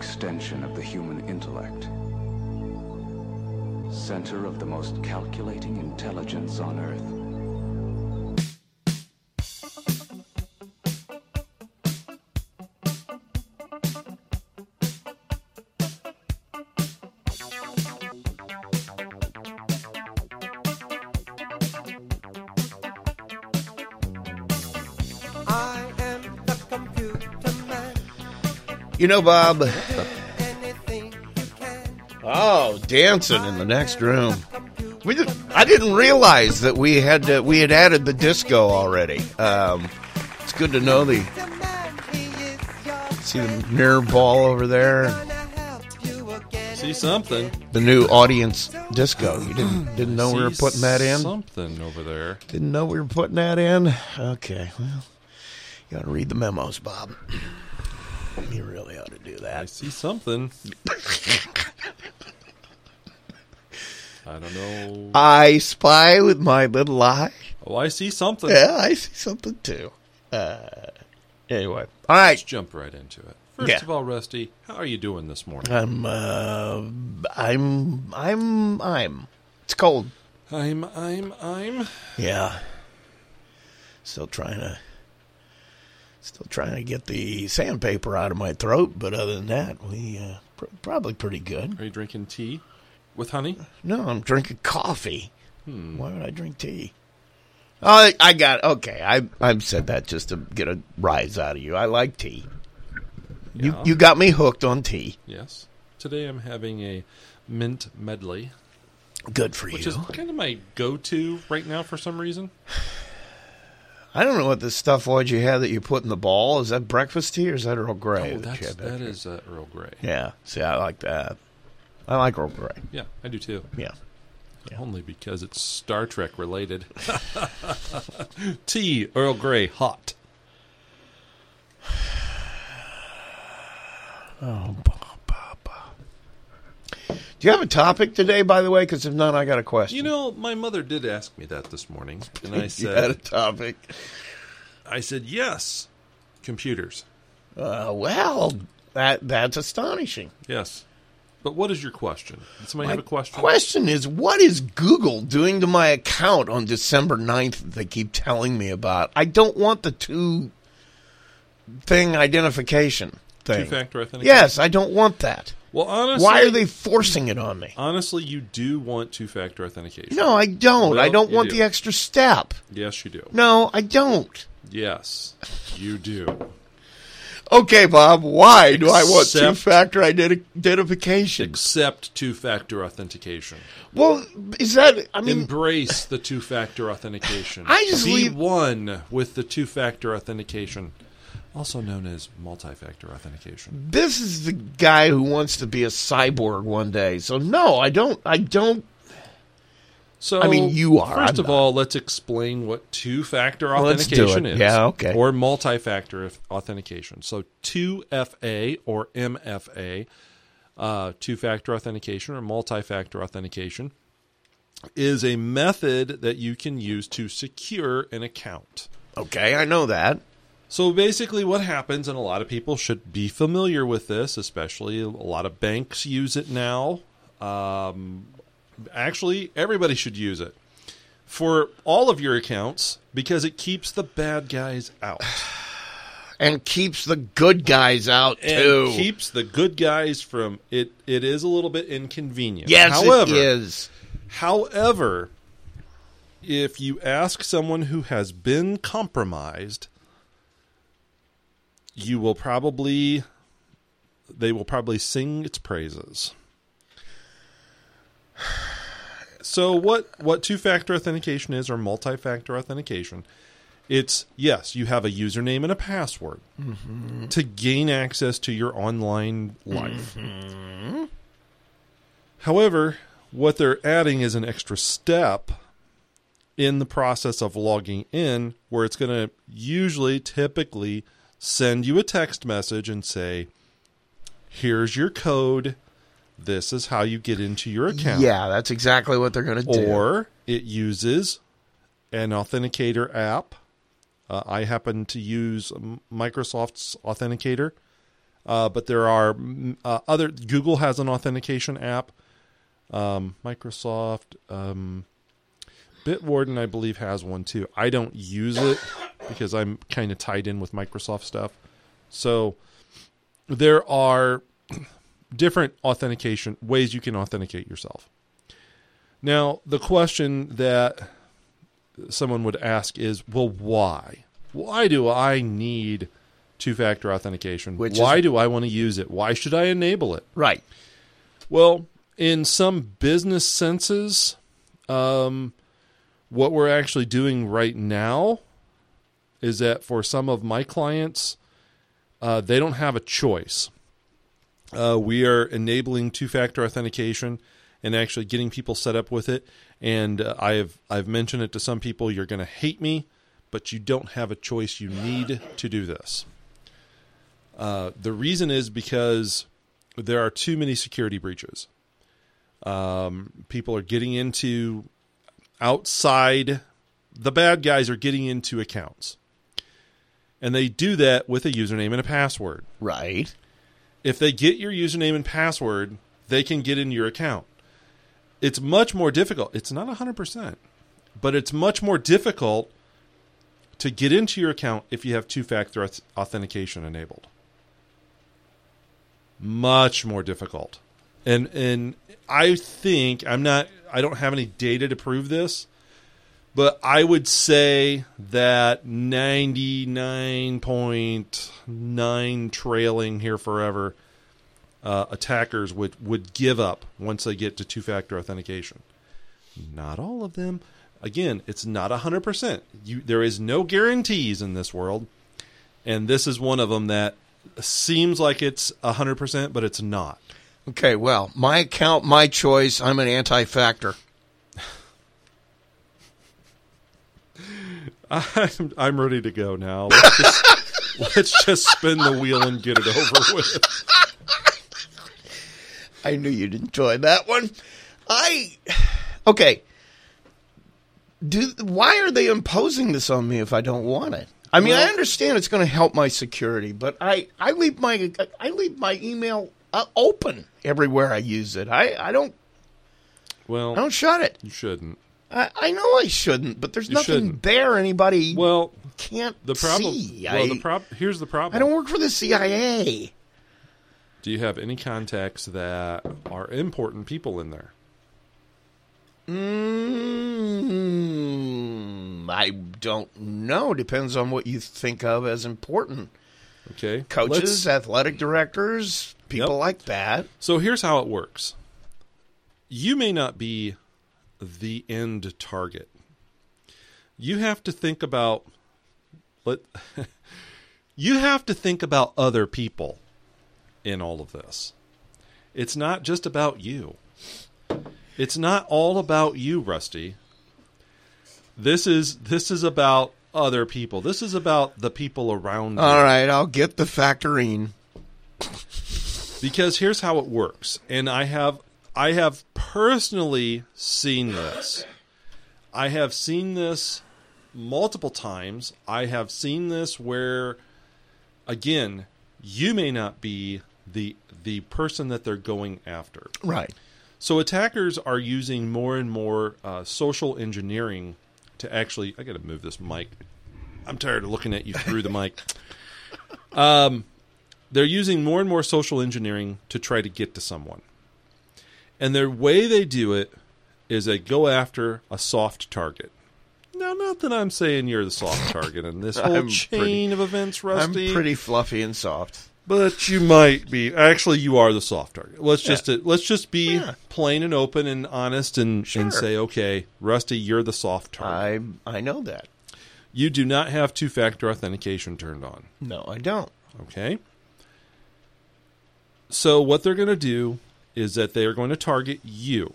extension of the human intellect. Center of the most calculating intelligence on Earth. You know, Bob. Anything you can. Oh, dancing in the next room. We did, I didn't realize that we had uh, we had added the disco already. Um, it's good to know the The man he is your see the mirror ball over there, gonna help you again. See something. the new audience disco. You didn't didn't know we were putting that in. Something over there. Didn't know we were putting that in. Okay, well, you got to read the memos, Bob. You really ought to do that. I see something. I don't know. I spy with my little eye. Oh, I see something. Yeah, I see something too. Uh, anyway, all right. Let's jump right into it. First Yeah. of all, Rusty, how are you doing this morning? I'm, uh, I'm, I'm, I'm. It's cold. I'm, I'm, I'm. Yeah. Still trying to, still trying to get the sandpaper out of my throat, but other than that, we uh, pr- probably pretty good. Are you drinking tea with honey? No, I'm drinking coffee. Why would I drink tea? Oh, I got okay. I I've said that just to get a rise out of you. I like tea. You Yeah. you got me hooked on tea. Yes. Today I'm having a mint medley, Good for you. which you. is kind of my go-to right now for some reason. I don't know what this stuff was you had that you put in the ball. Is that breakfast tea or is that Earl Grey? oh, that that's that there? is uh, Earl Grey. Yeah. See, I like that. I like Earl Grey. Yeah, I do too. Yeah. Only because it's Star Trek related. tea, Earl Grey, hot. Oh. Do you have a topic today, by the way? Because if not, I got a question. You know, my mother did ask me that this morning, and I you had a topic. I said yes. Computers, Uh, well, that that's astonishing. yes. But what is your question? Does somebody My have a question? question is, what is Google doing to my account on December 9th that they keep telling me about? I don't want the two thing identification thing. Two-factor authentication. Yes, I don't want that. Well, honestly, Why are they forcing it on me? Honestly, you do want two-factor authentication. No, I don't. I don't want do. the extra step. Yes, you do. No, I don't. Yes, you do. Okay, Bob, why do I want two factor identification? Except two-factor authentication. Well, is that, I mean, Embrace the two-factor authentication. I just be leave- one with the two-factor authentication, also known as multi-factor authentication. this is the guy who wants to be a cyborg one day. So no, I don't. I don't. So, I mean, you are. 1st I'm of not. all, let's explain what two-factor authentication is. Yeah, okay. Or multi-factor authentication. So, 2FA or MFA, uh, two-factor authentication or multi-factor authentication, is a method that you can use to secure an account. Okay, I know that. So basically, what happens, and a lot of people should be familiar with this, especially a lot of banks use it now. Um, actually, everybody should use it for all of your accounts because it keeps the bad guys out And keeps the good guys out and too. keeps the good guys from it. It is a little bit inconvenient. yes, however, it is. However, if you ask someone who has been compromised, you will probably they will probably sing its praises. So what what two-factor authentication is or multi-factor authentication? It's yes, you have a username and a password mm-hmm. to gain access to your online life. Mm-hmm. However, what they're adding is an extra step in the process of logging in where it's going to usually typically send you a text message and say, "Here's your code. This is how you get into your account." Yeah, that's exactly what they're going to do. Or it uses an authenticator app. Uh, I happen to use Microsoft's Authenticator. Uh, but there are uh, other. Google has an authentication app. Um, Microsoft, um, Bitwarden, I believe, has one too. I don't use it because I'm kind of tied in with Microsoft stuff. So there are different authentication ways you can authenticate yourself. Now, the question that someone would ask is, well, why? Why do I need two factor authentication? Which why is- do I want to use it? Why should I enable it? Right. Well, in some business senses, um, what we're actually doing right now is that for some of my clients, uh, they don't have a choice. Uh, we are enabling two-factor authentication and actually getting people set up with it. And uh, I have I've mentioned it to some people. You're going to hate me, but you don't have a choice. You need to do this. Uh, the reason is because there are too many security breaches. Um, people are getting into outside. The bad guys are getting into accounts, and they do that with a username and a password. Right. If they get your username and password, they can get in your account. It's much more difficult. It's not 100%, but it's much more difficult to get into your account if you have two factor authentication enabled. Much more difficult. And and I think I'm not I don't have any data to prove this, but I would say that 99.9 trailing here forever uh, attackers would, would give up once they get to two factor authentication. Not all of them. Again, it's not 100%. You, there is no guarantees in this world. And this is one of them that seems like it's 100%, but it's not. Okay, well, my account, my choice. I'm an anti factor. I'm, I'm ready to go now. Let's just, let's just spin the wheel and get it over with. I knew you'd enjoy that one. I okay. Do why are they imposing this on me if I don't want it? I mean, I understand it's going to help my security, but I I leave my I leave my email uh, open everywhere I use it. I I don't Well, I don't shut it. you shouldn't. I, I know I shouldn't, but there's You nothing shouldn't. there anybody Well, can't the problem. see. Well, I, the prob. Here's the problem. I don't work for the CIA. Do you have any contacts that are important people in there? Mm, I don't know. Depends on what you think of as important. Okay, Coaches, Let's- athletic directors, people Yep. like that. So here's how it works. You may not be the end target. You have to think about let you have to think about other people in all of this. It's not just about you. It's not all about you, Rusty. This is this is about other people. This is about the people around you. All right, I'll get the factorine. because here's how it works and i have i have personally seen this i have seen this multiple times i have seen this where again you may not be the the person that they're going after Right. so attackers are using more and more uh, social engineering to actually. I got to move this mic. I'm tired of looking at you through the mic. Um, they're using more and more social engineering to try to get to someone, and the way they do it is they go after a soft target. Now, not that I'm saying you're the soft target in this whole I'm chain pretty- of events, Rusty. I'm pretty fluffy and soft. But you might be. Actually, you are the soft target. Let's just uh, let's just be Yeah. plain and open and honest and Sure. and say, okay, Rusty, you're the soft target. I I know that. you do not have two factor authentication turned on. No, I don't. Okay. So what they're going to do is that they are going to target you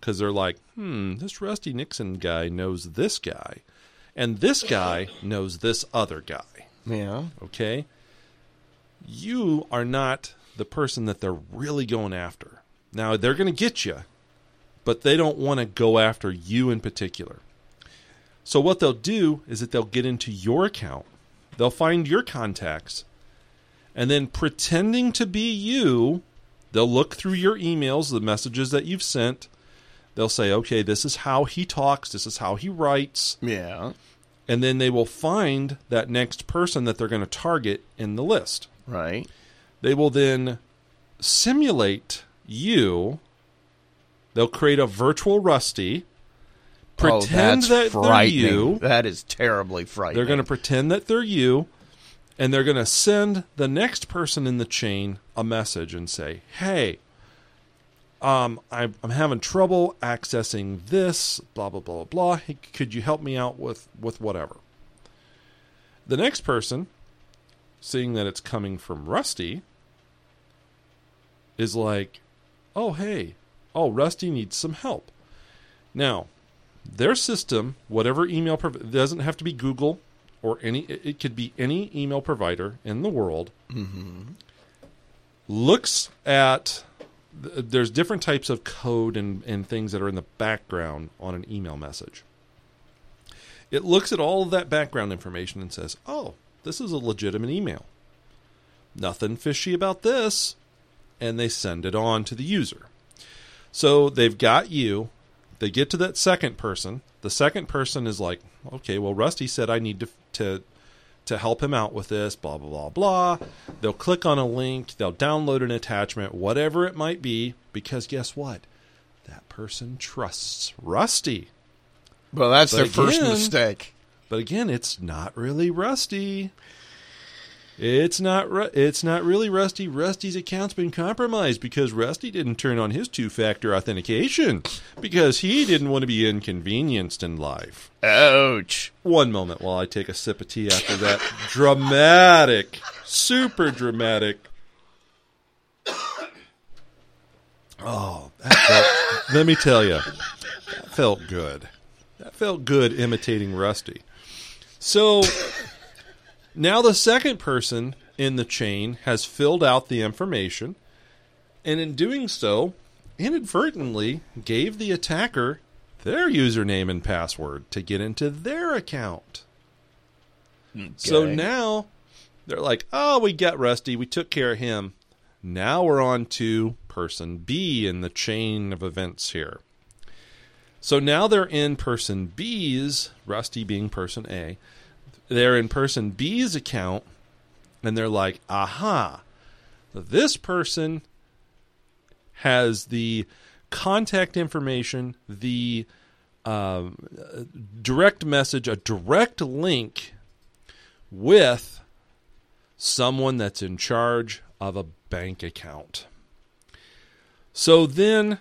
because they're like, hmm, this Rusty Nixon guy knows this guy, and this guy knows this other guy. Yeah. okay? You are not the person that they're really going after. Now, they're going to get you, but they don't want to go after you in particular. So, what they'll do is that they'll get into your account, they'll find your contacts, and then pretending to be you, they'll look through your emails, the messages that you've sent. They'll say, okay, this is how he talks, this is how he writes. Yeah. And then they will find that next person that they're going to target in the list. Right. They will then simulate you. They'll create a virtual Rusty. Oh, pretend oh, that's that they're you. That is terribly frightening. They're going to pretend that they're you, and they're going to send the next person in the chain a message and say, "Hey, um, I'm, I'm having trouble accessing this. Blah blah blah blah. Hey, could you help me out with with whatever?" The next person, seeing that it's coming from Rusty, is like, "Oh hey, oh Rusty needs some help." Now, their system, whatever email prov- doesn't have to be Google or any. It could be any email provider in the world. Looks at. th- There's different types of code and, and things that are in the background on an email message. It looks at all of that background information and says, "Oh, this is a legitimate email. Nothing fishy about this," and they send it on to the user. So they've got you. They get to that second person. The second person is like, okay, well, Rusty said I need to to to help him out with this. Blah blah blah blah. They'll click on a link. They'll download an attachment, whatever it might be. Because guess what? That person trusts Rusty. well, that's But their first mistake. But again, it's not really Rusty. It's not. Ru- It's not really Rusty. Rusty's account's been compromised because Rusty didn't turn on his two-factor authentication because he didn't want to be inconvenienced in life. Ouch. One moment while I take a sip of tea after that dramatic, super dramatic. Oh, that felt, let me tell you, that felt good. That felt good imitating Rusty. So now the second person in the chain has filled out the information, and in doing so, inadvertently gave the attacker their username and password to get into their account. So now they're like, oh, we got Rusty. We took care of him. Now we're on to person B in the chain of events here. So now they're in person B's, Rusty being person A. They're in person B's account, and they're like, aha, this person has the contact information, the uh, direct message, a direct link with someone that's in charge of a bank account. So then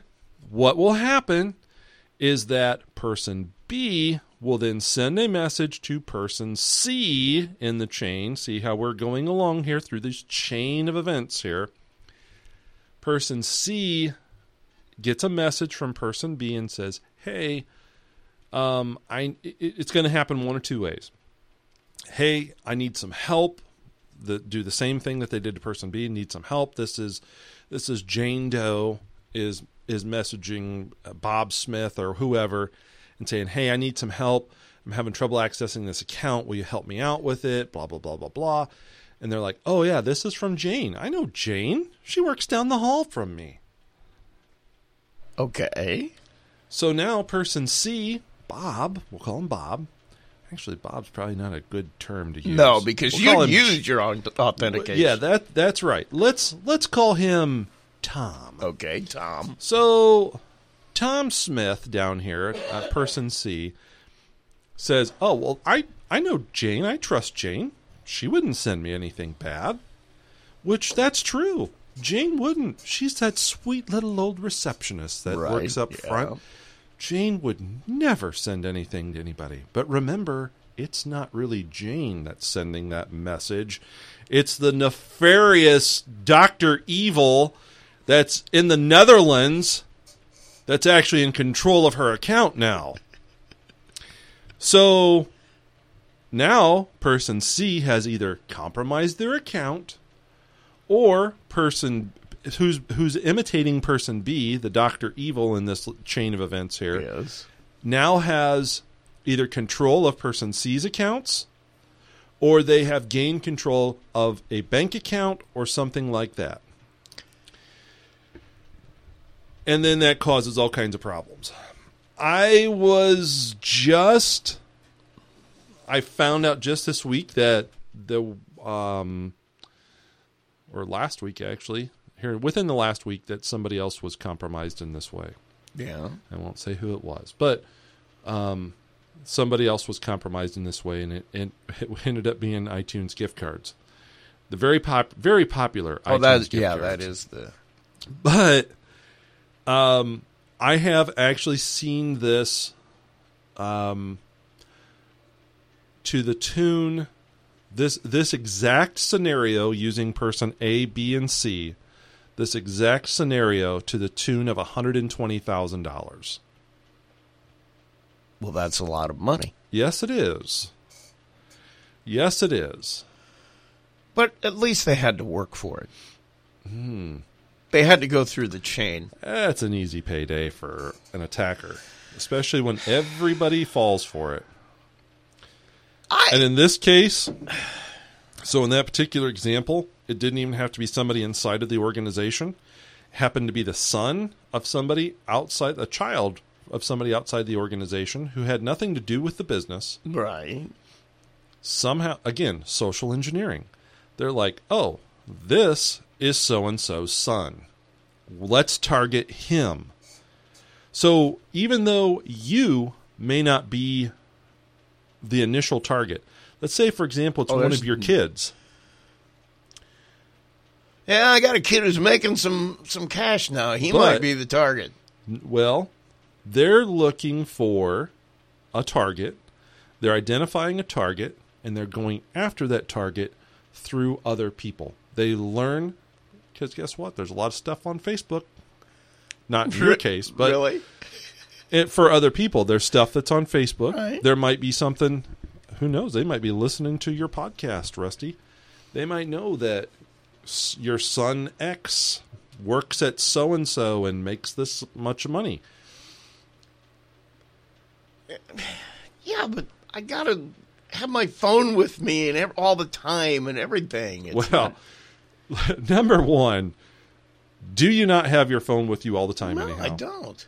what will happen is that person B will then send a message to person C in the chain. See how we're going along here through this chain of events here. Person C gets a message from person B and says, "Hey, um, I it, it's going to happen one or two ways. Hey, I need some help. The, do the same thing that they did to person B. Need some help. This is this is Jane Doe is is messaging Bob Smith or whoever and saying, "Hey, I need some help. I'm having trouble accessing this account. Will you help me out with it?" Blah blah blah blah blah. And they're like, "Oh yeah, this is from Jane. I know Jane. She works down the hall from me." Okay. So now person C, Bob, we'll call him Bob. Actually, Bob's probably not a good term to use. No, because We'll you used your own authentication. Yeah, that that's right. Let's let's call him Tom. Okay, Tom. So Tom Smith down here, uh, person C, says, "Oh well, I I know Jane. I trust Jane. She wouldn't send me anything bad." Which that's true. Jane wouldn't. She's that sweet little old receptionist that Right, works up yeah. front. Jane would never send anything to anybody. But remember, it's not really Jane that's sending that message. It's the nefarious Dr. Evil that's in the Netherlands that's actually in control of her account now. So now person C has either compromised their account or person who's who's imitating person B, the Doctor Evil in this chain of events here, Yes. now has either control of person C's accounts or they have gained control of a bank account or something like that. And then that causes all kinds of problems. I was just I found out just this week that the um or last week actually here within the last week that somebody else was compromised in this way. Yeah. I won't say who it was, but um, somebody else was compromised in this way, and it, it, it ended up being iTunes gift cards. The very pop, very popular. Oh, iTunes that gift yeah, cards. that is the But um, I have actually seen this um, to the tune this this exact scenario using person A, B, and C. This exact scenario to the tune of hundred and twenty thousand dollars. well. That's a lot of money, Yes, it is. Yes, it is. but at least they had to work for it. They had to go through the chain. That's an easy payday for an attacker, especially when everybody falls for it. I And in this case, so in that particular example, it didn't even have to be somebody inside of the organization. It happened to be the son of somebody outside, a child of somebody outside the organization who had nothing to do with the business. right. Somehow, again, social engineering. They're like, oh, this is so and so's son. Let's target him. So even though you may not be the initial target, let's say, for example, it's Oh, one of your kids. Yeah, I got a kid who's making some some cash now. He But- might be the target. Well, they're looking for a target. They're identifying a target and they're going after that target through other people. They learn because guess what? There's a lot of stuff on Facebook. Not in your case, but really, it, for other people, there's stuff that's on Facebook. Right. There might be something. Who knows? They might be listening to your podcast, Rusty. They might know that your son X works at so and so and makes this much money. yeah, but I gotta have my phone with me and ev- all the time and everything. It's Well, number one, do you not have your phone with you all the time? no, anyhow, I don't.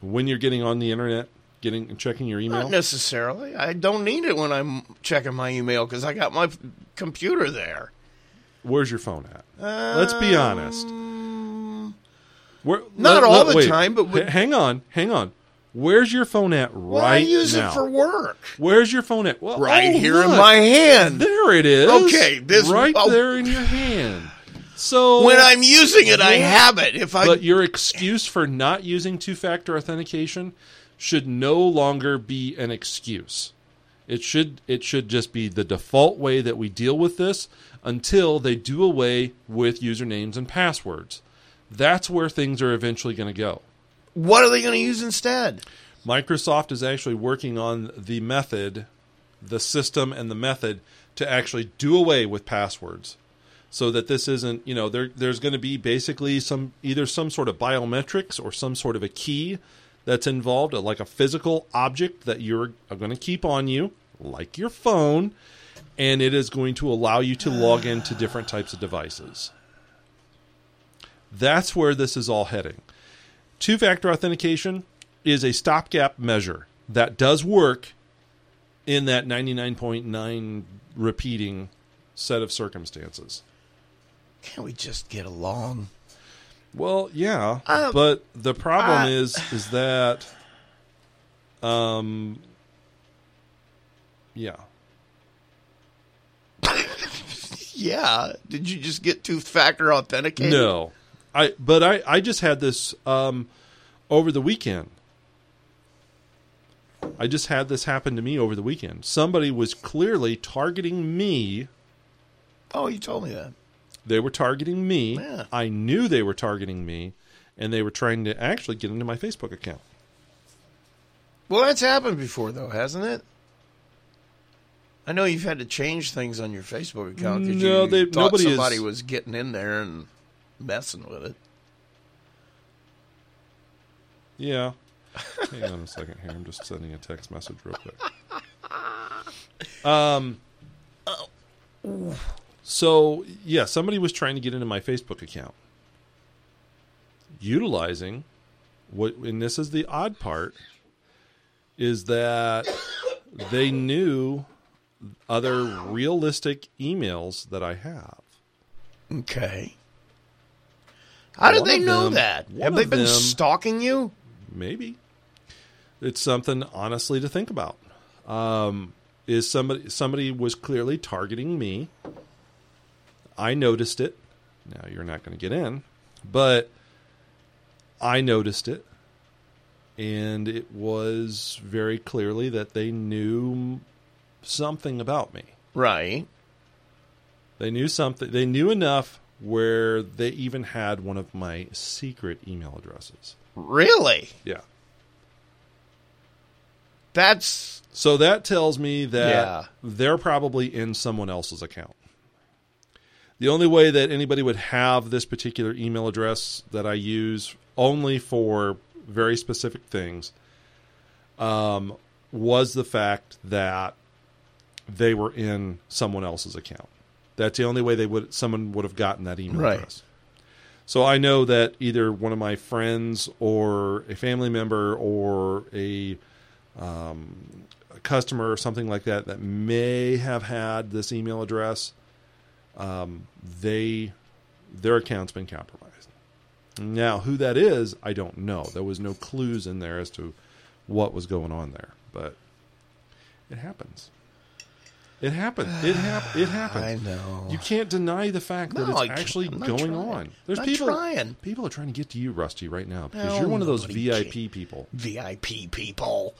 When you're getting on the internet, getting and checking your email. Not necessarily. I don't need it when I'm checking my email because I got my computer there. Where's your phone at? Let's be honest. Where, Um, Not all the wait. time, but with- hang on, hang on. Where's your phone at right Well, I use now? it for work. Where's your phone at? Well, Right oh, here in my hand. There it is. Okay, this- right oh. there in your hand. So When I'm using it, I have it. If I but your excuse for not using two-factor authentication should no longer be an excuse. It should it should just be the default way that we deal with this until they do away with usernames and passwords. That's where things are eventually going to go. what are they going to use instead? Microsoft is actually working on the method, the system and the method to actually do away with passwords. So that this isn't, you know, there there's going to be basically some either some sort of biometrics or some sort of a key that's involved, like a physical object that you're going to keep on you, like your phone, and it is going to allow you to log into different types of devices. That's where this is all heading. Two factor authentication is a stopgap measure that does work in that 99.9 repeating set of circumstances. Can't we just get along? Well, yeah, Uh, but the problem uh, is is that um yeah. Yeah. Did you just get two factor authenticated? No. I but I I just had this um over the weekend. I just had this happen to me over the weekend. Somebody was clearly targeting me. Oh, you told me that. They were targeting me. Yeah. I knew they were targeting me and they were trying to actually get into my Facebook account. Well, that's happened before, though, hasn't it? I know you've had to change things on your Facebook account because No, you they- thought nobody is- somebody was getting in there and messing with it. Yeah. Hang on a second here. I'm just sending a text message real quick. Um, So, yeah, somebody was trying to get into my Facebook account utilizing what, and this is the odd part, is that they knew other realistic emails that I have. Okay. How did they know them- that? Have they been them- stalking you? Maybe it's something honestly to think about. Um, is somebody somebody was clearly targeting me? I noticed it. Now you're not going to get in, but I noticed it, and it was very clearly that they knew something about me. Right. They knew something. They knew enough where they even had one of my secret email addresses. Really? Yeah. That's So that tells me that Yeah. they're probably in someone else's account. The only way that anybody would have this particular email address that I use only for very specific things um, was the fact that they were in someone else's account. That's the only way they would someone would have gotten that email Right. address. So I know that either one of my friends or a family member or a um, a customer or something like that that may have had this email address, um, they their account's been compromised. Now, who that is, I don't know. There was no clues in there as to what was going on there, but it happens. It happens. It hap- It happens. I know. You can't deny the fact that No, I it's actually going trying. on. There's Not people. trying. People are trying to get to you, Rusty, right now because No, you're one of those VIP can. people. VIP people.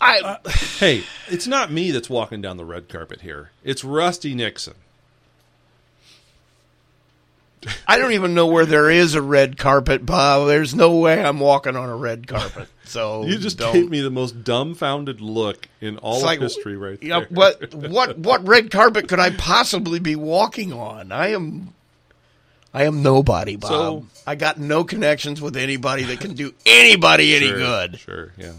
I Uh, Hey, it's not me that's walking down the red carpet here. It's Rusty Nixon. I don't even know where there is a red carpet, Bob. There's no way I'm walking on a red carpet. So You just don't. gave me the most dumbfounded look in all It's of like, history, right Yeah, there. what what what red carpet could I possibly be walking on? I am I am nobody, Bob. So- I got no connections with anybody that can do anybody any Sure, good. Sure, yeah.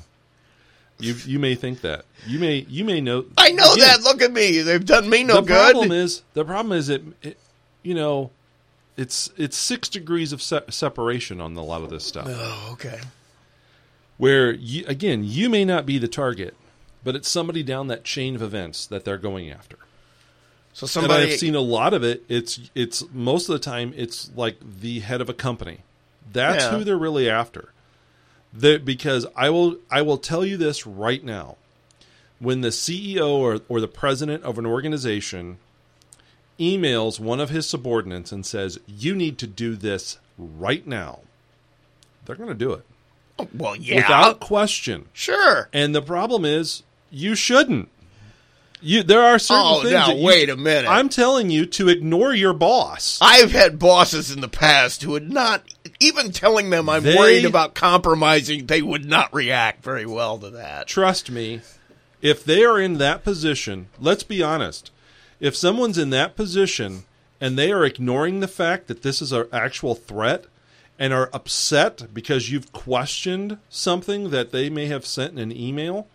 You you may think that. You may you may know. I know Again, that. Look at me. They've done me no the good. problem is the problem is it, it you know it's it's six degrees of se- separation on a lot of this stuff. oh, okay. where you, again you may not be the target but it's somebody down that chain of events that they're going after So and somebody i've seen a lot of it it's it's most of the time it's like the head of a company that's Yeah. who they're really after because i will i will tell you this right now when the ceo or, or the president of an organization emails one of his subordinates and says you need to do this right now they're going to do it oh, well, yeah, without question sure. and the problem is, you shouldn't. You there are certain Oh, things. now you- wait a minute. I'm telling you to ignore your boss. I've had bosses in the past who would not even telling them I'm They- worried about compromising. They would not react very well to that. Trust me, if they are in that position, let's be honest. If someone's in that position and they are ignoring the fact that this is an actual threat and are upset because you've questioned something that they may have sent in an email,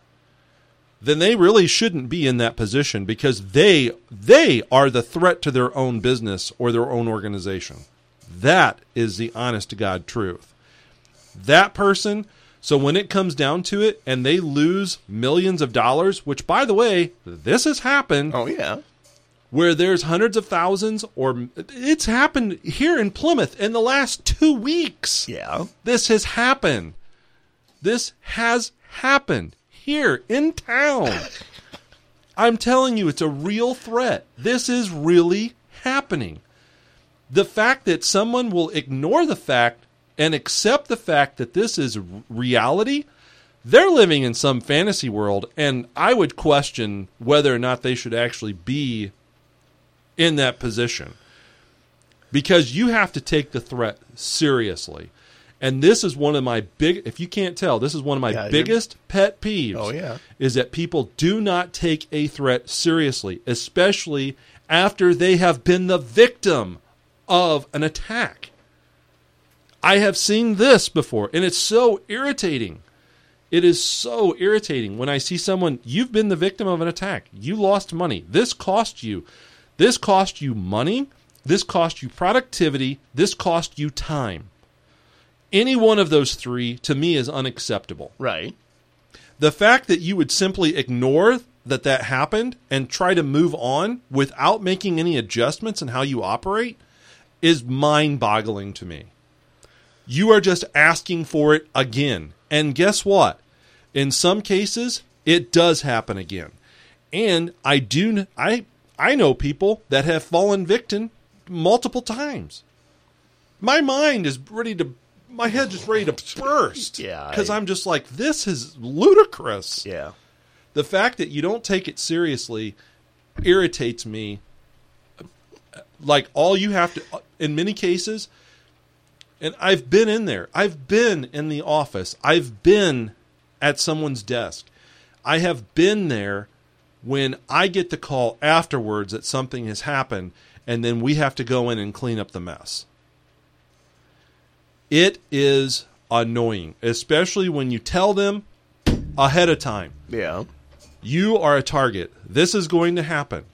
then they really shouldn't be in that position because they they are the threat to their own business or their own organization. That is the honest to God truth. That person, so when it comes down to it and they lose millions of dollars, which by the way, this has happened Oh yeah. where there's hundreds of thousands or it's happened here in Plymouth in the last 2 weeks. Yeah. This has happened. This has happened here in town. I'm telling you, it's a real threat. This is really happening. The fact that someone will ignore the fact and accept the fact that this is reality, they're living in some fantasy world, and I would question whether or not they should actually be in that position because you have to take the threat seriously. And this is one of my big if you can't tell, this is one of my Yeah, biggest pet peeves. Oh, yeah. Is that people do not take a threat seriously, especially after they have been the victim of an attack. I have seen this before and it's so irritating. It is so irritating when I see someone, you've been the victim of an attack. You lost money. This cost you. This cost you money. This cost you productivity. This cost you time. Any one of those three to me is unacceptable. Right. The fact that you would simply ignore that that happened and try to move on without making any adjustments in how you operate is mind boggling to me. You are just asking for it again. And guess what? In some cases, it does happen again. And I do I I know people that have fallen victim multiple times. My mind is ready to my head is ready to burst. Yeah, Because I'm just like, this is ludicrous Yeah. the fact that you don't take it seriously irritates me like all you have to in many cases and I've been in there I've been in the office I've been at someone's desk I have been there when I get the call afterwards that something has happened and then we have to go in and clean up the mess it is annoying especially when you tell them ahead of time Yeah. you are a target. This is going to happen.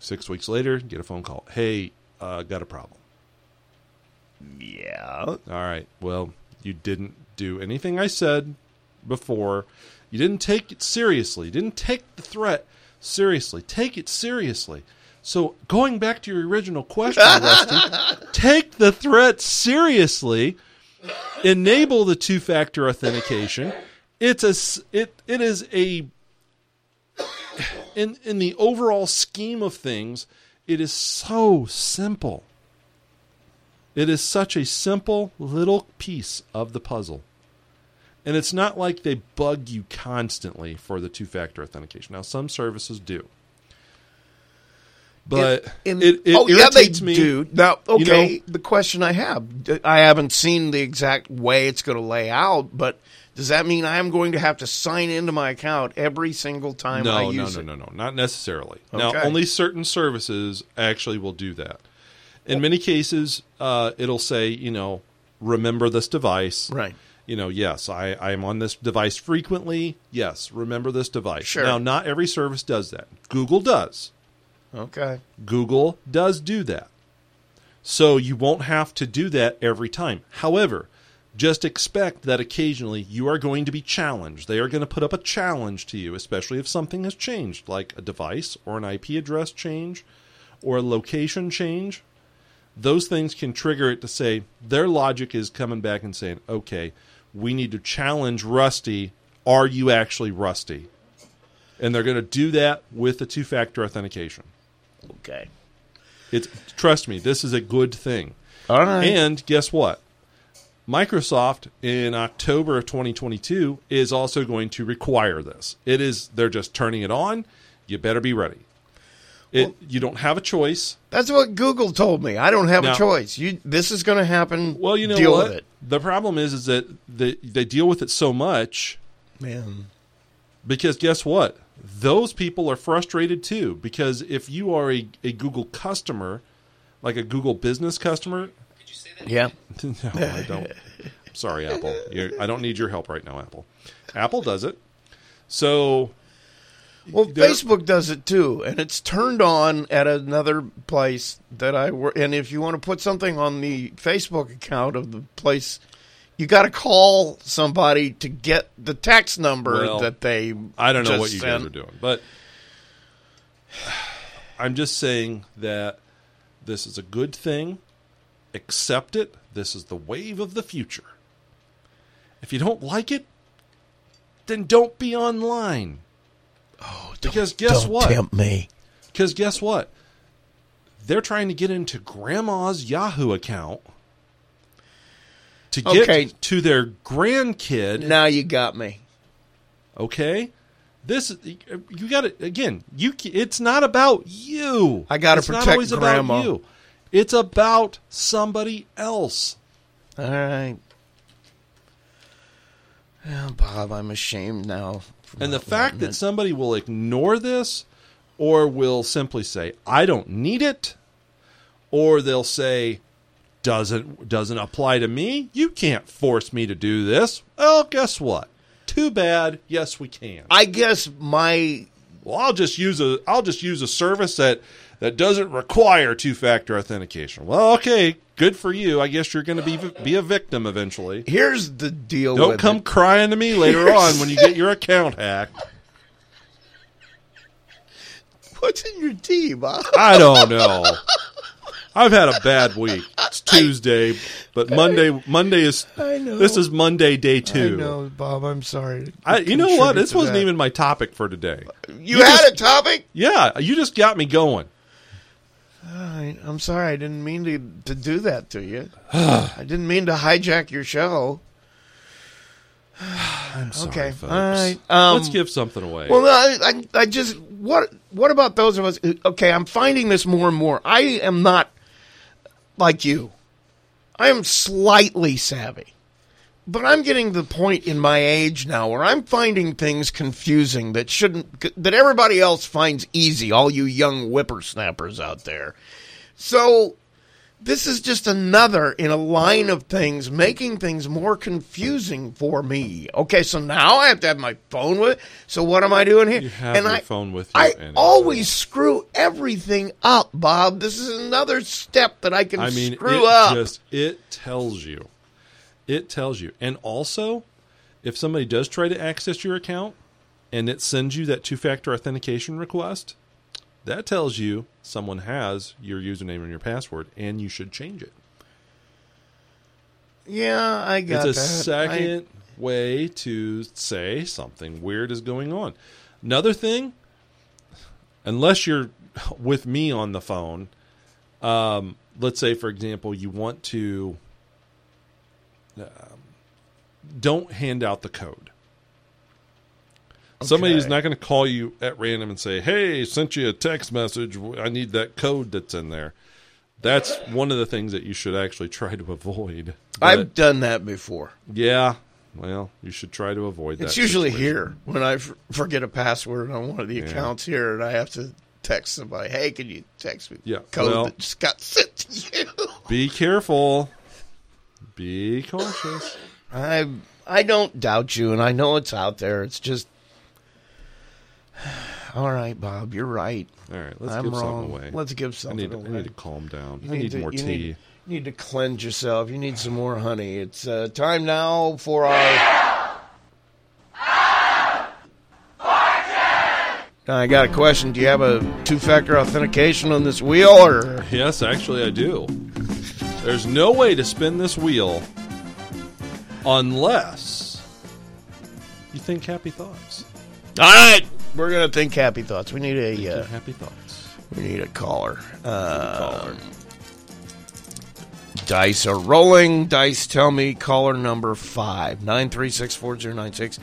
Six weeks later, get a phone call. Hey, uh, got a problem. Yeah. All right. Well, you didn't do anything I said before. You didn't take it seriously. You didn't take the threat seriously. Take it seriously. So, going back to your original question, Rusty, take the threat seriously. Enable the two-factor authentication. It's a it it is a in in the overall scheme of things, it is so simple. It is such a simple little piece of the puzzle. And it's not like they bug you constantly for the two factor authentication. Now, some services do. But In- it, it oh yeah, they me. do. Now, You okay. know- the question I have, I haven't seen the exact way it's going to lay out, but does that mean I am going to have to sign into my account every single time I use it? No, no, use no, it? no, no, not necessarily. Now, only certain services actually will do that. In many cases, uh, it'll say, you know, remember this device. Right. You know, yes, I, I am on this device frequently. Yes, remember this device. Sure. Now, not every service does that. Google does. Okay. Google does do that. So you won't have to do that every time. However, just expect that occasionally you are going to be challenged. They are going to put up a challenge to you, especially if something has changed, like a device or an IP address change or a location change. Those things can trigger it to say their logic is coming back and saying, okay, we need to challenge Rusty. Are you actually Rusty? And they're going to do that with the two factor authentication. Okay. It's trust me, this is a good thing. All right. And guess what? Microsoft in October of 2022 is also going to require this. It is they're just turning it on. You better be ready. It you don't have a choice. That's what Google told me. I don't have Now- a choice. You, this is going to happen. Well, you know deal what? with it. The problem is is that they, they deal with it so much Man. because guess what? Those people are frustrated too because if you are a, a Google customer, like a Google business customer, Yeah. no, I don't. Sorry, Apple. You're, I don't need your help right now, Apple. Apple does it. So, Well, Facebook does it too, and it's turned on at another place that I work. And if you want to put something on the Facebook account of the place, you got to call somebody to get the tax number Well, that they. I don't know just what you sent. guys are doing, but I'm just saying that this is a good thing. Accept it. This is the wave of the future. If you don't like it, then don't be online. Oh, Because guess don't what? Tempt me. Because guess what? They're trying to get into grandma's Yahoo account to get Okay. to their grandkid. Now you got me. Okay, this you got it again. You it's not about you. I It's not protect always grandma. about you. It's about somebody else. All right. Well, Bob, I'm ashamed now. And the fact that it- somebody will ignore this or will simply say, I don't need it, or they'll say, doesn't doesn't apply to me. You can't force me to do this. Well, guess what? Too bad. Yes, we can. I guess my Well, I'll just use a I'll just use a service that that doesn't require two factor authentication. Well, okay, good for you. I guess you're going to be be a victim eventually. here's the deal. Don't come it. crying to me later on when you get your account hacked. What's in your tea, Bob? I don't know. I've had a bad week. It's Tuesday, but Monday Monday is I know. this is Monday day two. I know, Bob. I'm sorry. I, you know what? This wasn't that. even my topic for today. You, you had just- a topic. Yeah, you just got me going. I, I'm sorry. I didn't mean to to do that to you. I didn't mean to hijack your show. I'm sorry, Okay, folks. all right. Um, Let's give something away. Well, I, I, I just what what about those of us? Okay, I'm finding this more and more. I am not like you. I am slightly savvy, but I'm getting to the point in my age now where I'm finding things confusing that shouldn't that everybody else finds easy. All you young whippersnappers out there. So this is just another in a line of things making things more confusing for me. Okay, so now I have to have my phone with. So what am I doing here? You have and your I, phone with you I anyway. always screw everything up, Bob. This is another step that I can I mean, screw it up. just it tells you, it tells you, and also, if somebody does try to access your account and it sends you that two-factor authentication request, that tells you someone has your username and your password, and you should change it. yeah, I got it's a that. I- second way to say something weird is going on. Another thing, unless you're with me on the phone, um, let's say, for example, you want to um, don't hand out the code. Somebody is not going to call you at random and say, "Hey, sent you a text message. I need that code that's in there." That's one of the things that you should actually try to avoid. I've done that before. yeah. Well, you should try to avoid that. It's usually situation. here when I forget a password on one of the Yeah. accounts here, and I have to text somebody. Hey, can you text me? the Yeah, code well- that just got sent to you. Be careful. Be cautious. I I don't doubt you, and I know it's out there. It's just, all right, Bob. You're right. All right, let's I'm give wrong. something away. Let's give I something need, I need to calm down. You I need to- more you tea. Need, you need to cleanse yourself. You need some more honey. It's uh, time now for our. Now, I got a question. Do you have a two-factor authentication on this wheel, or Yes, actually, I do. There's no way to spin this wheel unless you think happy thoughts. all right? We're gonna think happy thoughts. We need a uh, happy thoughts. we need a caller. Uh, Dice are rolling. Dice tell me caller number five nine three six four zero nine six.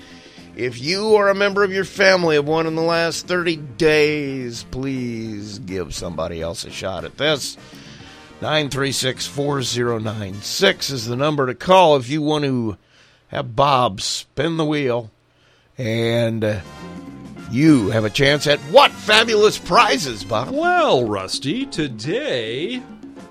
If you are a member of your family of one in the last 30 days, please give somebody else a shot at this. 936 4096 is the number to call if you want to have Bob spin the wheel. And uh, you have a chance at what fabulous prizes, Bob? Well, Rusty, today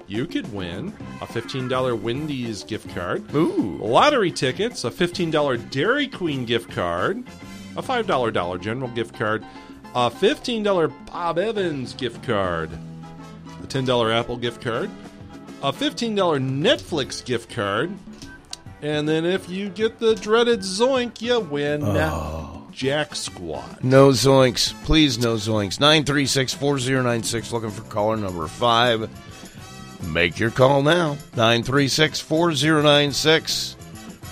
you could win a $15 Wendy's gift card. Ooh. lottery tickets, a $15 Dairy Queen gift card, a $5 Dollar General gift card, a $15 Bob Evans gift card, a $10 Apple gift card, a $15 Netflix gift card, and then if you get the dreaded Zoink, you win oh. Jack Squad. No zoinks. Please, no zoinks. 936 4096, looking for caller number five. Make your call now. 936 4096.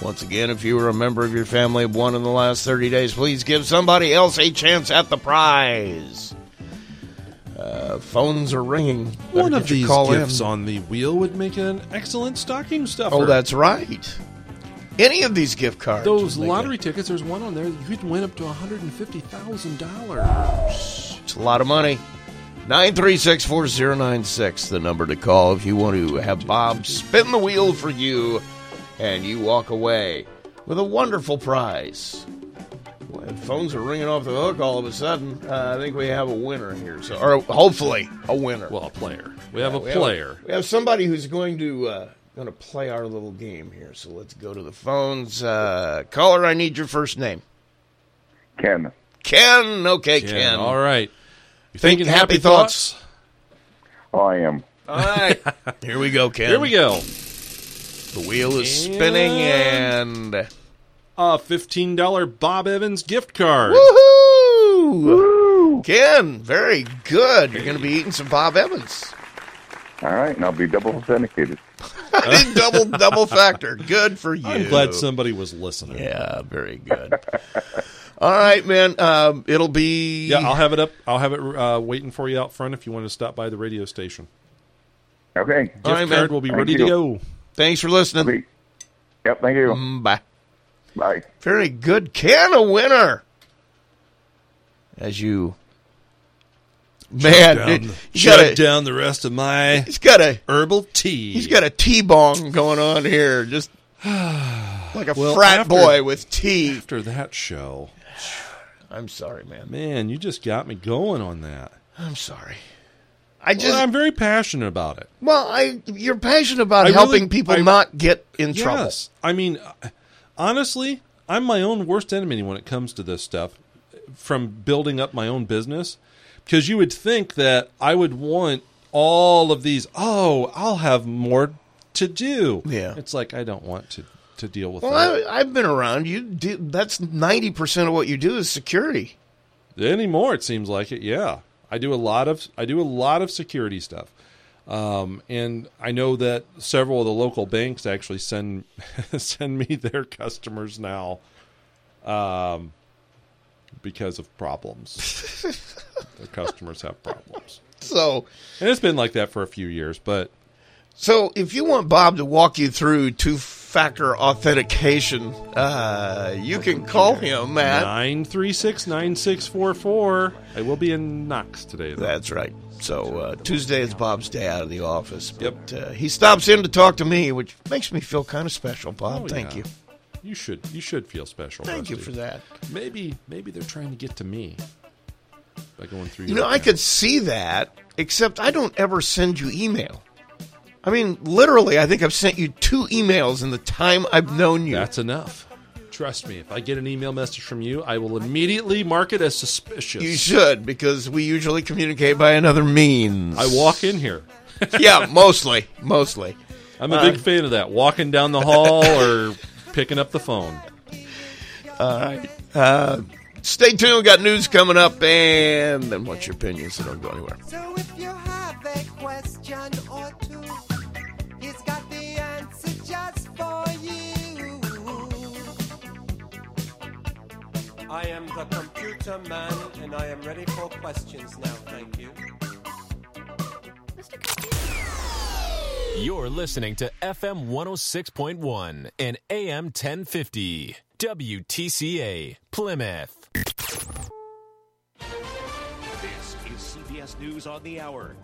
Once again, if you were a member of your family of one in the last 30 days, please give somebody else a chance at the prize. Uh, phones are ringing. Better One of your these call in. on the wheel would make an excellent stocking stuffer. Oh, that's right. Any of these gift cards. Those lottery tickets, there's one on there. You could win up to $150,000. It's a lot of money. 936 4096, the number to call if you want to have Bob spin the wheel for you and you walk away with a wonderful prize. Phones are ringing off the hook all of a sudden. Uh, I think we have a winner here. So, or hopefully a winner. Well, a player. We have a We player. we have somebody who's going to uh, going to play our little game here. So let's go to the phones. Uh, caller, I need your first name. Ken. Ken. Okay, Ken. Ken. All right. You Think thinking happy happy thoughts? Oh, I am. All right. Here we go, Ken. Here we go. The wheel is spinning and A fifteen dollar Bob Evans gift card. woohoo! Ken, very good. You're going to be eating some Bob Evans. All right, and I'll be double authenticated. double double factor. Good for you. I'm glad somebody was listening. Yeah, very good. All right, man. Um, it'll be Yeah, I'll have it up. I'll have it uh, waiting for you out front if you want to stop by the radio station. Okay. Gift All right, man. card will be Thank ready to go. Thanks for listening. Sweet. Yep. Thank you. Mm, Bye. Bye. Very good. Can a winner. As you, man, Down it- the- shut a down the rest of my he's got a herbal tea. he's got a tea bong going on here, just like a Well, frat after- boy with tea. after that show. I'm sorry, man. Man, you just got me going on that. I'm sorry. I just Well, I'm very passionate about it. well, I you're passionate about I helping really- people I- not get in trouble. Yes. I mean, honestly, I'm my own worst enemy when it comes to this stuff from building up my own business. Because you would think that I would want all of these, oh, I'll have more to do. Yeah. It's like, I don't want to, to deal with Well, that I, I've been around. You do, that's ninety percent of what you do is security. anymore. It seems like it. Yeah. I do a lot of, I do a lot of security stuff. Um, and I know that several of the local banks actually send send me their customers now, um, because of problems. their customers have problems, So, and it's been like that for a few years. But so if you want Bob to walk you through two-factor authentication, uh, you can call him at. nine three six nine six four four. I will be in Knox today. Though. That's right. So uh, Tuesday is Bob's day out of the office, Yep. uh, he stops in to talk to me, which makes me feel kind of special. Bob, Oh, thank yeah. you, You should you should feel special. thank you for that. Maybe maybe they're trying to get to me by going through. You know, I could see that, except I don't ever send you email. I mean, literally, I think I've sent you two emails in the time I've known you. That's enough. Trust me. If I get an email message from you, I will immediately mark it as suspicious. you should, because we usually communicate by another means. I walk in here. yeah, mostly, mostly. I'm a big uh, fan of that. Walking down the hall or picking up the phone. All right. Uh, stay tuned. We got news coming up, and then what's your opinion? So don't go anywhere. So if you have a question or two, he's got the answer just for you. I am the computer man, and I am ready for questions now. Thank you. You're listening to FM 106.1 and AM 1050. WTCA, Plymouth. This is CBS News on the Hour,